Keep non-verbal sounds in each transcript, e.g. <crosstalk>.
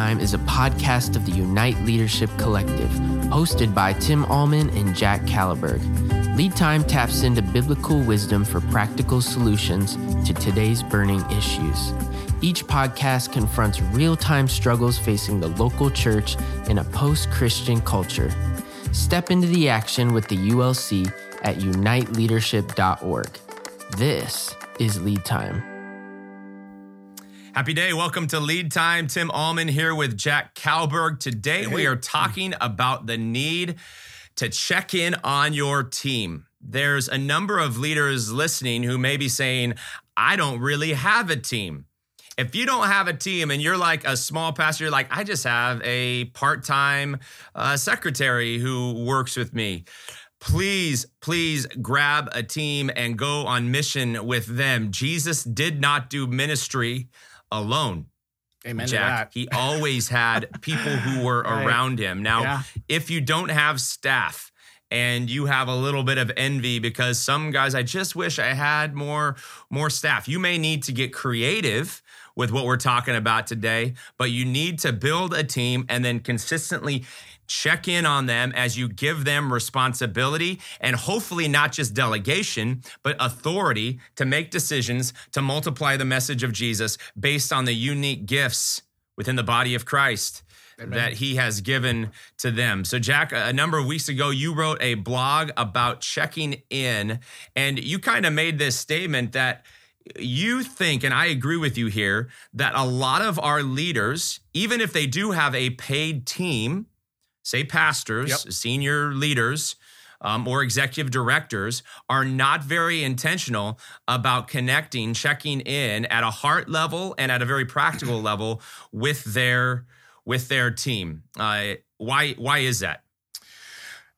Time is a podcast of the Unite Leadership Collective, hosted by Tim Ahlman and Jack Kalberg. Lead Time taps into biblical wisdom for practical solutions to today's burning issues. Each podcast confronts real time struggles facing the local church in a post Christian culture. Step into the action with the ULC at uniteleadership.org. This is Lead Time. Happy day. Welcome to Lead Time. Tim Ahlman here with Jack Kalberg. Today we are talking about the need to check in on your team. There's a number of leaders listening who may be saying, I don't really have a team. If you don't have a team and you're like a small pastor, you're like, I just have a part time uh, secretary who works with me please, please grab a team and go on mission with them. Jesus did not do ministry alone. Amen Jack, he always had <laughs> people who were right. around him. Now, yeah. if you don't have staff and you have a little bit of envy because some guys I just wish I had more more staff. You may need to get creative with what we're talking about today, but you need to build a team and then consistently check in on them as you give them responsibility and hopefully not just delegation, but authority to make decisions to multiply the message of Jesus based on the unique gifts within the body of Christ. That he has given to them. So, Jack, a number of weeks ago, you wrote a blog about checking in, and you kind of made this statement that you think, and I agree with you here, that a lot of our leaders, even if they do have a paid team, say pastors, yep. senior leaders, um, or executive directors are not very intentional about connecting, checking in at a heart level and at a very practical <clears throat> level with their with their team. Uh, why why is that?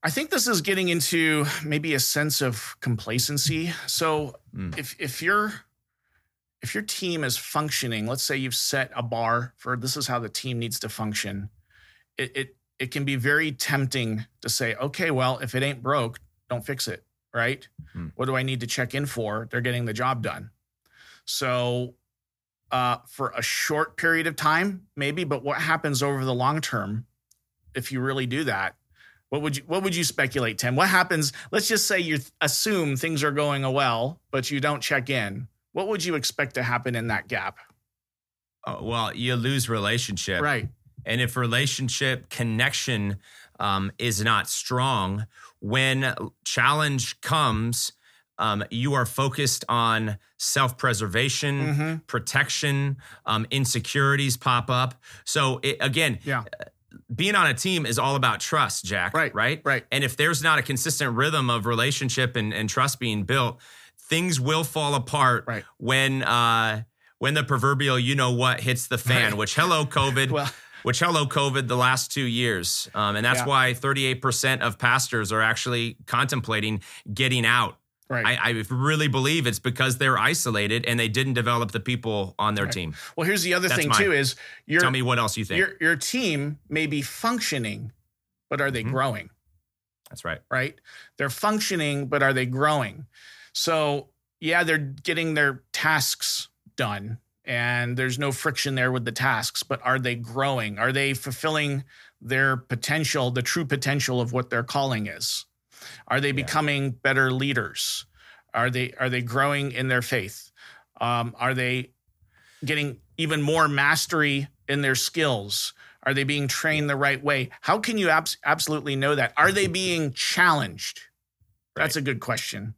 I think this is getting into maybe a sense of complacency. So mm. if if you're if your team is functioning, let's say you've set a bar for this is how the team needs to function, it, it it can be very tempting to say, okay, well, if it ain't broke, don't fix it, right? Hmm. What do I need to check in for? They're getting the job done. So, uh, for a short period of time, maybe, but what happens over the long term if you really do that? What would you What would you speculate, Tim? What happens? Let's just say you assume things are going well, but you don't check in. What would you expect to happen in that gap? Oh, well, you lose relationship, right? And if relationship connection um, is not strong, when challenge comes, um, you are focused on self preservation, mm-hmm. protection, um, insecurities pop up. So, it, again, yeah. Uh, being on a team is all about trust, Jack. Right. Right. Right. And if there's not a consistent rhythm of relationship and, and trust being built, things will fall apart right. when uh, when the proverbial you know what hits the fan. Right. Which hello COVID. <laughs> well which hello COVID the last two years. Um, and that's yeah. why 38% of pastors are actually contemplating getting out. Right. I, I, really believe it's because they're isolated and they didn't develop the people on their right. team. Well, here's the other that's thing mine. too: is your, tell me what else you think. Your, your team may be functioning, but are they mm-hmm. growing? That's right. Right. They're functioning, but are they growing? So yeah, they're getting their tasks done and there's no friction there with the tasks but are they growing? Are they fulfilling their potential the true potential of what their calling is? Are they becoming better leaders? Are they are they growing in their faith? Um, are they getting even more mastery in their skills? Are they being trained the right way? How can you abs- absolutely know that? Are they <laughs> being challenged? That's right. a good question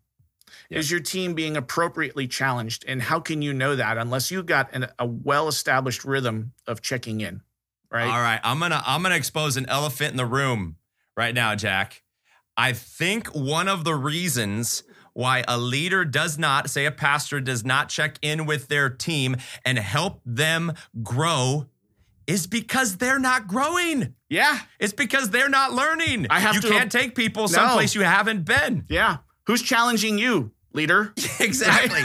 yeah. Is your team being appropriately challenged? And how can you know that unless you've got an, a well established rhythm of checking in? Right. All right. I'm gonna I'm gonna expose an elephant in the room right now, Jack. I think one of the reasons why a leader does not, say a pastor does not check in with their team and help them grow is because they're not growing. Yeah. It's because they're not learning. I have you to, can't take people someplace no. you haven't been. Yeah. Who's challenging you? leader. <laughs> exactly.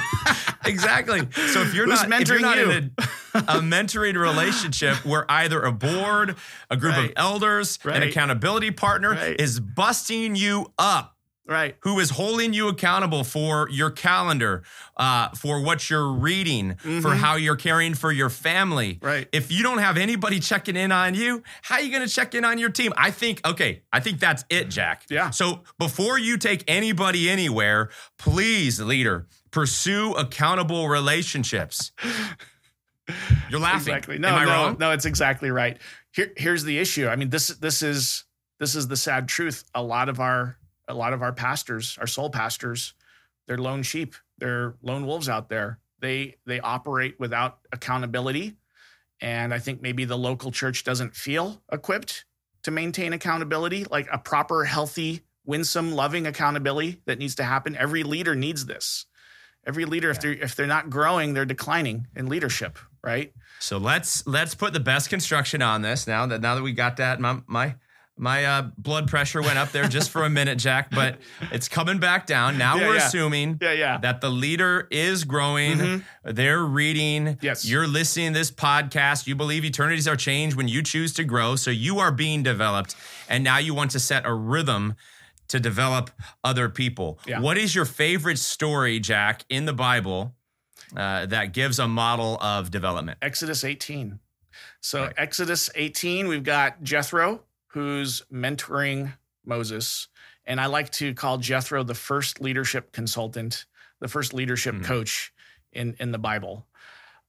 exactly. So if you're Who's not, mentoring if you're not you? in a, a, <laughs> mentoring relationship where either a board, a group right. of elders, right. an accountability partner right. is busting you up right. Who is holding you accountable for your calendar uh, for what you're reading mm-hmm. for how you're caring for your family. Right. If you don't have anybody checking in on you how are you going to check in on your team? I think okay i think that's it jack. Yeah. So before you take anybody anywhere please leader pursue accountable relationships. <laughs> You're laughing. Exactly. No no no it's exactly right. Here, here's the issue. I mean this this is this is the sad truth. A lot of our a lot of our pastors, our sole pastors, they're lone sheep. They're lone wolves out there. They they operate without accountability. And I think maybe the local church doesn't feel equipped to maintain accountability, like a proper, healthy, winsome, loving accountability that needs to happen. Every leader needs this. Every leader, yeah. if they're if they're not growing, they're declining in leadership, right? So let's let's put the best construction on this now that now that we got that my my my uh, blood pressure went up there just for a minute, Jack, but it's coming back down. Now yeah, we're yeah. assuming yeah, yeah. that the leader is growing. Mm-hmm. They're reading. Yes. You're listening to this podcast. You believe eternities are changed when you choose to grow. So you are being developed. And now you want to set a rhythm to develop other people. Yeah. What is your favorite story, Jack, in the Bible uh, that gives a model of development? Exodus 18. So, right. Exodus 18, we've got Jethro who's mentoring Moses. And I like to call Jethro the first leadership consultant, the first leadership mm-hmm. coach in, in the Bible.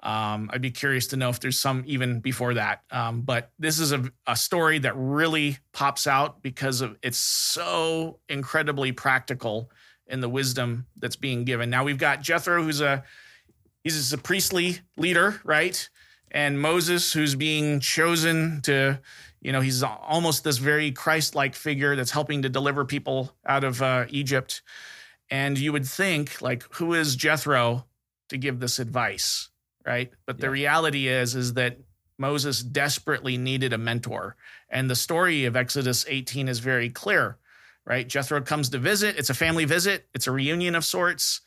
Um, I'd be curious to know if there's some even before that. Um, but this is a, a, story that really pops out because of it's so incredibly practical in the wisdom that's being given. Now we've got Jethro, who's a he's a priestly leader, right? And Moses, who's being chosen to you know, he's almost this very Christ like figure that's helping to deliver people out of uh, Egypt. And you would think, like, who is Jethro to give this advice? Right. But yeah. the reality is, is that Moses desperately needed a mentor. And the story of Exodus 18 is very clear, right? Jethro comes to visit. It's a family visit, it's a reunion of sorts.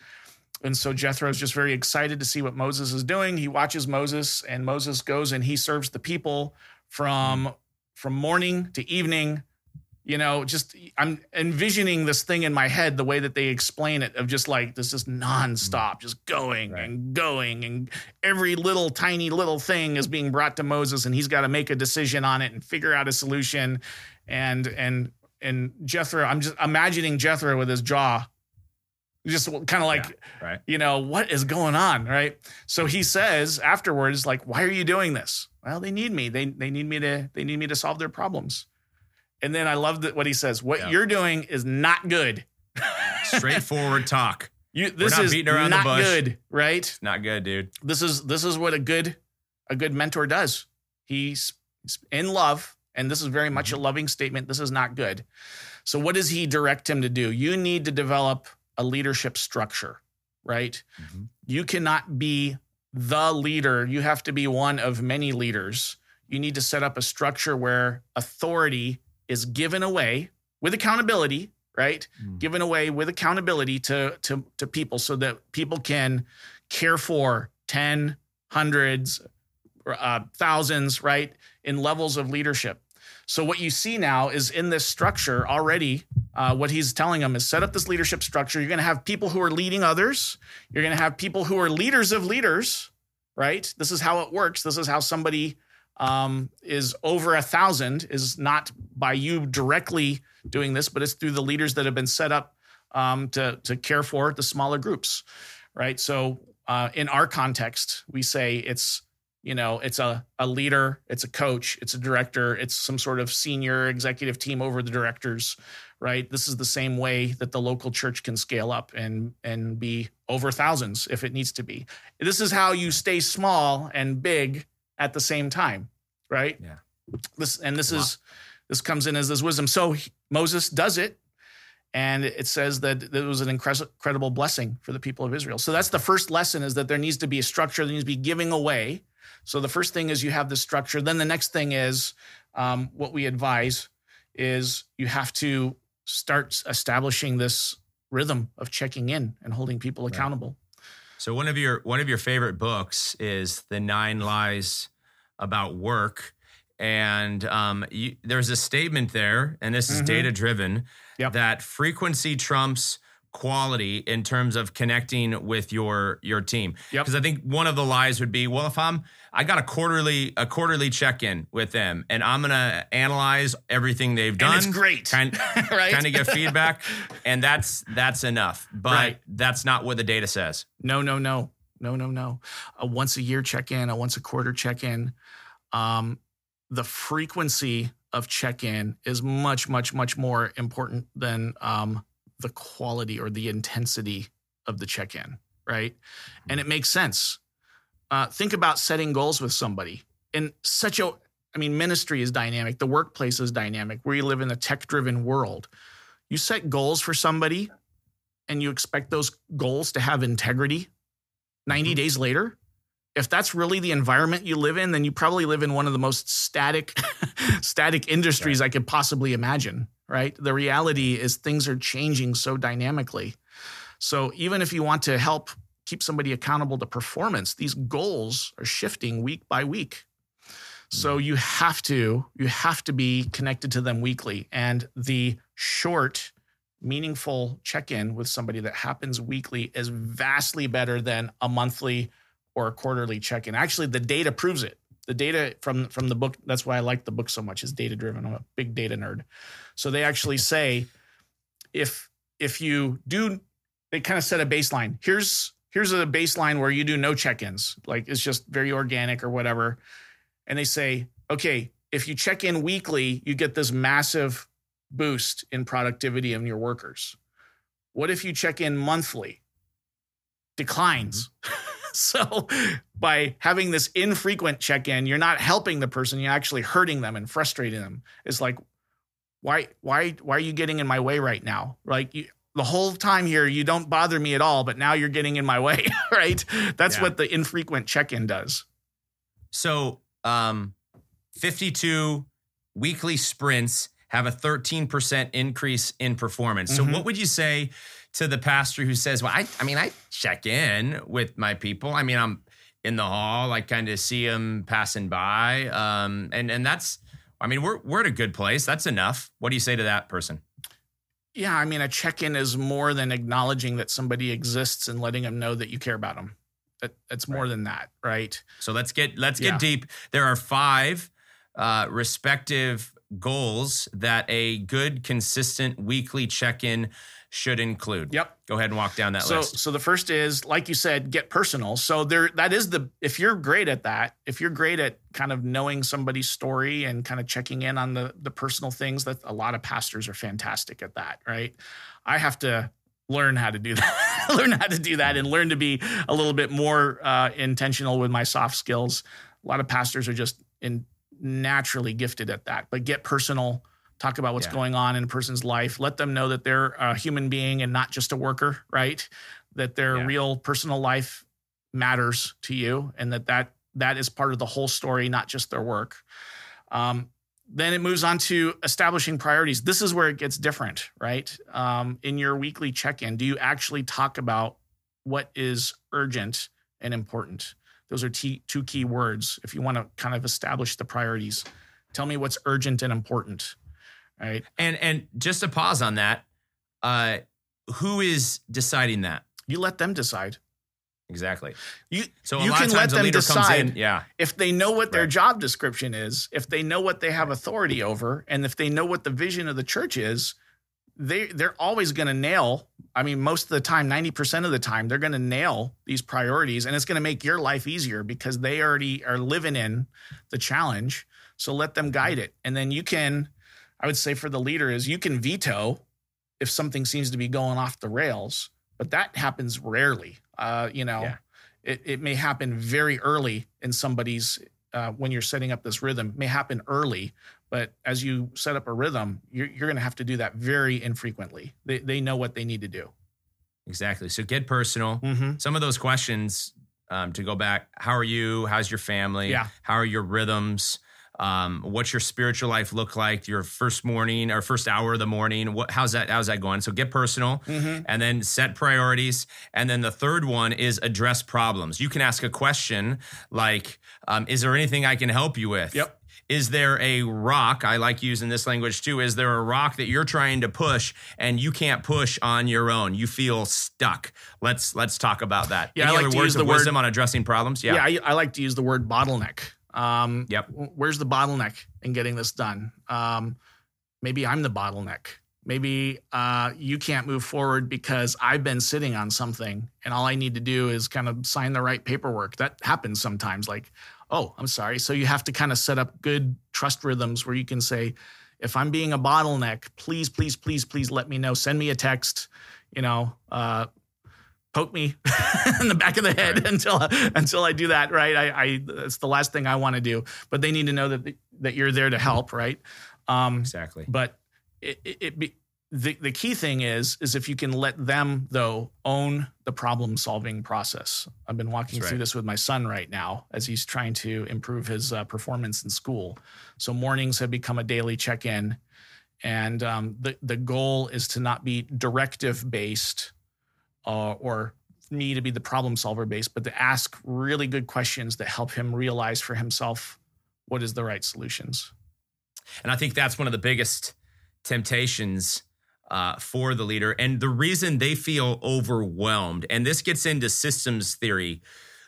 And so Jethro is just very excited to see what Moses is doing. He watches Moses, and Moses goes and he serves the people from from morning to evening you know just i'm envisioning this thing in my head the way that they explain it of just like this is nonstop just going right. and going and every little tiny little thing is being brought to moses and he's got to make a decision on it and figure out a solution and and and jethro i'm just imagining jethro with his jaw just kind of like yeah, right. you know what is going on right so he says afterwards like why are you doing this well, they need me. They they need me to they need me to solve their problems. And then I love that what he says. What yeah. you're doing is not good. <laughs> Straightforward talk. You this is not good, right? Not good, dude. This is this is what a good a good mentor does. He's in love, and this is very much mm-hmm. a loving statement. This is not good. So what does he direct him to do? You need to develop a leadership structure, right? Mm-hmm. You cannot be the leader, you have to be one of many leaders. You need to set up a structure where authority is given away with accountability, right? Mm. Given away with accountability to, to, to people so that people can care for 10, hundreds, uh, thousands, right? In levels of leadership. So what you see now is in this structure already, uh, what he's telling them is set up this leadership structure. You're going to have people who are leading others. You're going to have people who are leaders of leaders, right? This is how it works. This is how somebody um, is over a thousand is not by you directly doing this, but it's through the leaders that have been set up um, to to care for the smaller groups, right? So uh, in our context, we say it's you know it's a, a leader it's a coach it's a director it's some sort of senior executive team over the directors right? This is the same way that the local church can scale up and and be over thousands if it needs to be. This is how you stay small and big at the same time right? Yeah. This and this wow. is this comes in as this wisdom. So moses does it and it says that it was an incredible blessing for the people of israel. So that's the first lesson is that there needs to be a structure there needs to be giving away so the first thing is you have the structure. Then the next thing is um, what we advise is you have to start establishing this rhythm of checking in and holding people accountable. Right. So one of your one of your favorite books is The Nine Lies About Work. And um, you, there's a statement there, and this is Mhm. data driven, Yep. that frequency trumps quality in terms of connecting with your your team. Yep. Because I think one of the lies would be, well, if I'm I got a quarterly a quarterly check in with them, and I'm gonna analyze everything they've done. And it's great. Kind, <laughs> right? kind of get feedback, and that's that's enough. But Right. that's not what the data says. No, no, no, no, no, no. A once a year check in, a once a quarter check in. Um, the frequency of check in is much, much, much more important than um, the quality or the intensity of the check in, right? And it makes sense. Uh, think about setting goals with somebody in such a, I mean, ministry is dynamic, the workplace is dynamic. We live in a tech driven world. You set goals for somebody and you expect those goals to have integrity 90 days later if that's really the environment you live in then you probably live in one of the most static <laughs> static industries i could possibly imagine right? The reality is things are changing so dynamically. So even if you want to help keep somebody accountable to performance these goals are shifting week by week. So mm. you have to you have to be connected to them weekly. And the short meaningful check-in with somebody that happens weekly is vastly better than a monthly or a quarterly check-in. Actually, the data proves it. The data from from the book, that's why I like the book so much, is data driven. I'm a big data nerd. So they actually say if if you do they kind of set a baseline. Here's here's a baseline where you do no check-ins. Like it's just very organic or whatever. And they say, okay, if you check in weekly, you get this massive boost in productivity of your workers. What if you check in monthly? Declines. Mm-hmm. <laughs> so by having this infrequent check-in, you're not helping the person, you're actually hurting them and frustrating them. It's like, why, why, why are you getting in my way right now? Like you, the whole time here, you don't bother me at all, but now you're getting in my way, <laughs> right? That's Yeah. what the infrequent check-in does. So, um, 52 weekly sprints have a 13% increase in performance. So, Mhm. what would you say to the pastor who says, Well, I, I mean, I check in with my people. I mean, I'm in the hall, I kind of see them passing by. Um, and, and that's, I mean, we're, we're at a good place. That's enough. What do you say to that person? Yeah, I mean, a check-in is more than acknowledging that somebody exists and letting them know that you care about them. That, that's more Right. than that, right? So let's get let's Yeah. get deep. There are five uh, respective goals that a good, consistent weekly check-in should include. Yep. Go ahead and walk down that so, list. so the first is, like you said, get personal. So there, that is the. If you're great at that, if you're great at kind of knowing somebody's story and kind of checking in on the the personal things, that a lot of pastors are fantastic at that, right? I have to learn how to do <laughs> that, learn how to do that, and learn to be a little bit more uh, intentional with my soft skills. A lot of pastors are just in naturally gifted at that, but get personal. Talk about what's Yeah. going on in a person's life. Let them know that they're a human being and not just a worker, right? That their Yeah. real personal life matters to you, and that that that is part of the whole story, not just their work. Um, then it moves on to establishing priorities. This is where it gets different, right? Um, in your weekly check-in, do you actually talk about what is urgent and important? Those are t- two key words. If you want to kind of establish the priorities, tell me what's urgent and important, right? and and just to pause on that, uh, who is deciding that You let them decide. exactly? You So a you lot can of let times a them leader comes decide in. Yeah, if they know what their Right. job description is, if they know what they have authority over, and if they know what the vision of the church is, they they're always going to nail. I mean, most of the time, ninety percent of the time, they're going to nail these priorities, and it's going to make your life easier because they already are living in the challenge. So let them guide it, and then you can. I would say for the leader is you can veto if something seems to be going off the rails, but that happens rarely. Uh, you know, Yeah. it, it may happen very early in somebody's uh, when you're setting up this rhythm It may happen early but as you set up a rhythm you're, you're going to have to do that very infrequently they, they know what they need to do exactly. So get personal. mm-hmm. Some of those questions um, to go back. How are you? How's your family? Yeah. How are your rhythms? Um, what's your spiritual life look like? Your first morning or first hour of the morning. What? How's that? How's that going? So get personal, mm-hmm. and then set priorities. And then the third one is address problems. You can ask a question like, um, "Is there anything I can help you with?" Yep. Is there a rock? I like using this language too. Is there a rock that you're trying to push and you can't push on your own? You feel stuck. Let's let's talk about that. Yeah, Any I like other to words use the of word, wisdom on addressing problems? Yeah, yeah I, I like to use the word bottleneck. Um, yep. Where's the bottleneck in getting this done? Um, maybe I'm the bottleneck. Maybe uh, you can't move forward because I've been sitting on something and all I need to do is kind of sign the right paperwork. That happens sometimes. Like, oh, I'm sorry. So you have to kind of set up good trust rhythms where you can say, if I'm being a bottleneck, please, please, please, please let me know. Send me a text. You know, uh, poke me <laughs> in the back of the head right. until until I do that. Right, I, I it's the last thing I want to do. But they need to know that that you're there to help. Right. Um, exactly. But it, it, it be, the the key thing is is if you can let them though own the problem solving process. I've been walking That's through this with my son right now as he's trying to improve his uh, performance in school. So mornings have become a daily check in. And um, the, the goal is to not be directive based, uh, or me to be the problem solver base, but to ask really good questions that help him realize for himself what is the right solutions. And I think that's one of the biggest temptations uh, for the leader. And the reason they feel overwhelmed, and this gets into systems theory,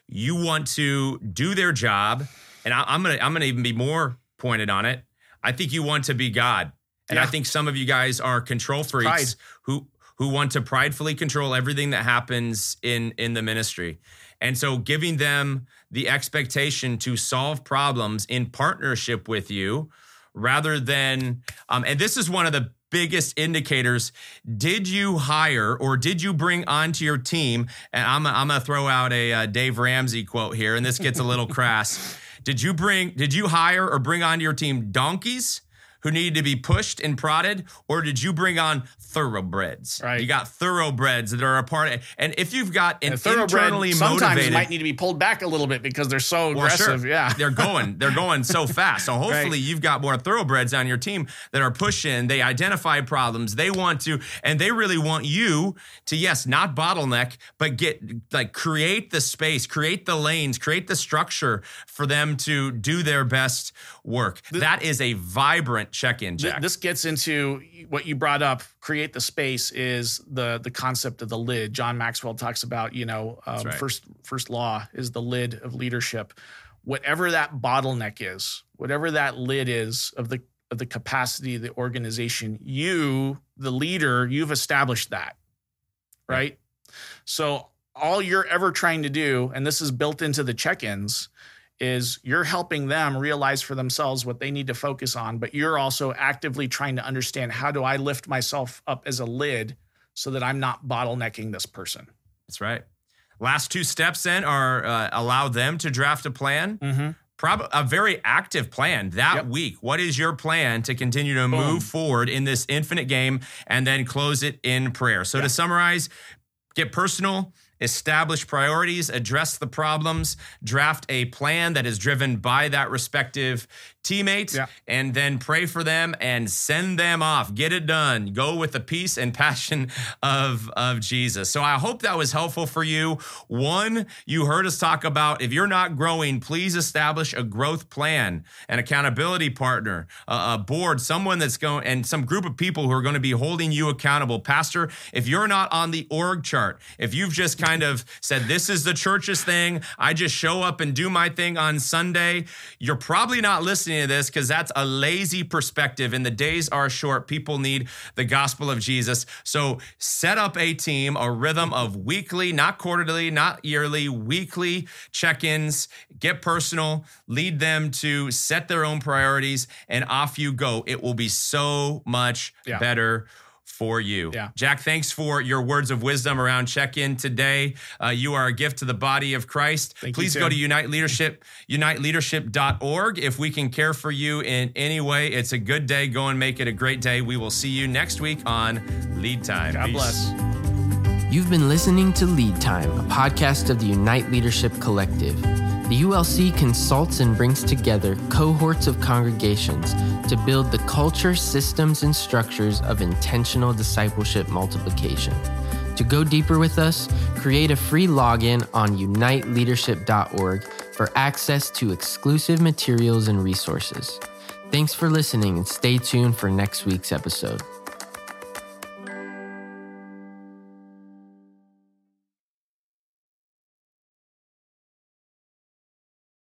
you want to do their job. And I, am gonna I'm gonna even be more pointed on it. I think you want to be God. And yeah. I think some of you guys are control freaks Pride. who who want to pridefully control everything that happens in in the ministry. And so giving them the expectation to solve problems in partnership with you rather than um, and this is one of the biggest indicators. Did you hire or did you bring onto your team? And i'm, I'm to throw out a uh, dave ramsey quote here and this gets a little crass. <laughs> Did you bring did you hire or bring onto your team donkeys who need to be pushed and prodded, or did you bring on thoroughbreds? Right. You got thoroughbreds that are a part of And if you've got an internally sometimes motivated, might need to be pulled back a little bit because they're so aggressive. Well, sure. Yeah, they're going, they're going so <laughs> fast. So hopefully right. you've got more thoroughbreds on your team that are pushing. They identify problems. They want to, and they really want you to yes, not bottleneck, but get like create the space, create the lanes, create the structure for them to do their best work. The, that is a vibrant check in, Jack. This gets into what you brought up. Create the space is the the concept of the lid. John Maxwell talks about. You know, um, right. first first law is the lid of leadership. Whatever that bottleneck is, whatever that lid is of the of the capacity of the organization, you, the leader, you've established that, right? right. So all you're ever trying to do, and this is built into the check-ins, is you're helping them realize for themselves what they need to focus on, but you're also actively trying to understand how do I lift myself up as a lid so that I'm not bottlenecking this person. That's right. Last two steps then are uh, allow them to draft a plan. Mm-hmm. Prob- a very active plan that yep. week. What is your plan to continue to Boom. move forward in this infinite game and then close it in prayer? So, to summarize, get personal, establish priorities, address the problems, draft a plan that is driven by that respective teammates yeah. and then pray for them and send them off. Get it done. Go with the peace and <laughs> passion of, of Jesus. So I hope that was helpful for you. One, you heard us talk about if you're not growing, please establish a growth plan, an accountability partner, a, a board, someone that's going, and some group of people who are going to be holding you accountable. Pastor, if you're not on the org chart, if you've just kind of said, this is the church's thing, I just show up and do my thing on Sunday, you're probably not listening listening to this because that's a lazy perspective and the days are short. People need the gospel of Jesus. So set up a team, a rhythm of weekly, not quarterly, not yearly, weekly check ins, get personal, lead them to set their own priorities, and off you go. It will be so much yeah. better for you. Yeah. Jack, thanks for your words of wisdom around check in today. Uh, you are a gift to the body of Christ. Thank Please go to Unite Leadership, uniteleadership.org. If we can care for you in any way, it's a good day. Go and make it a great day. We will see you next week on Lead Time. God Peace. bless. You've been listening to Lead Time, a podcast of the Unite Leadership Collective. The ULC consults and brings together cohorts of congregations to build the culture, systems, and structures of intentional discipleship multiplication. To go deeper with us, create a free login on uniteleadership.org for access to exclusive materials and resources. Thanks for listening and stay tuned for next week's episode.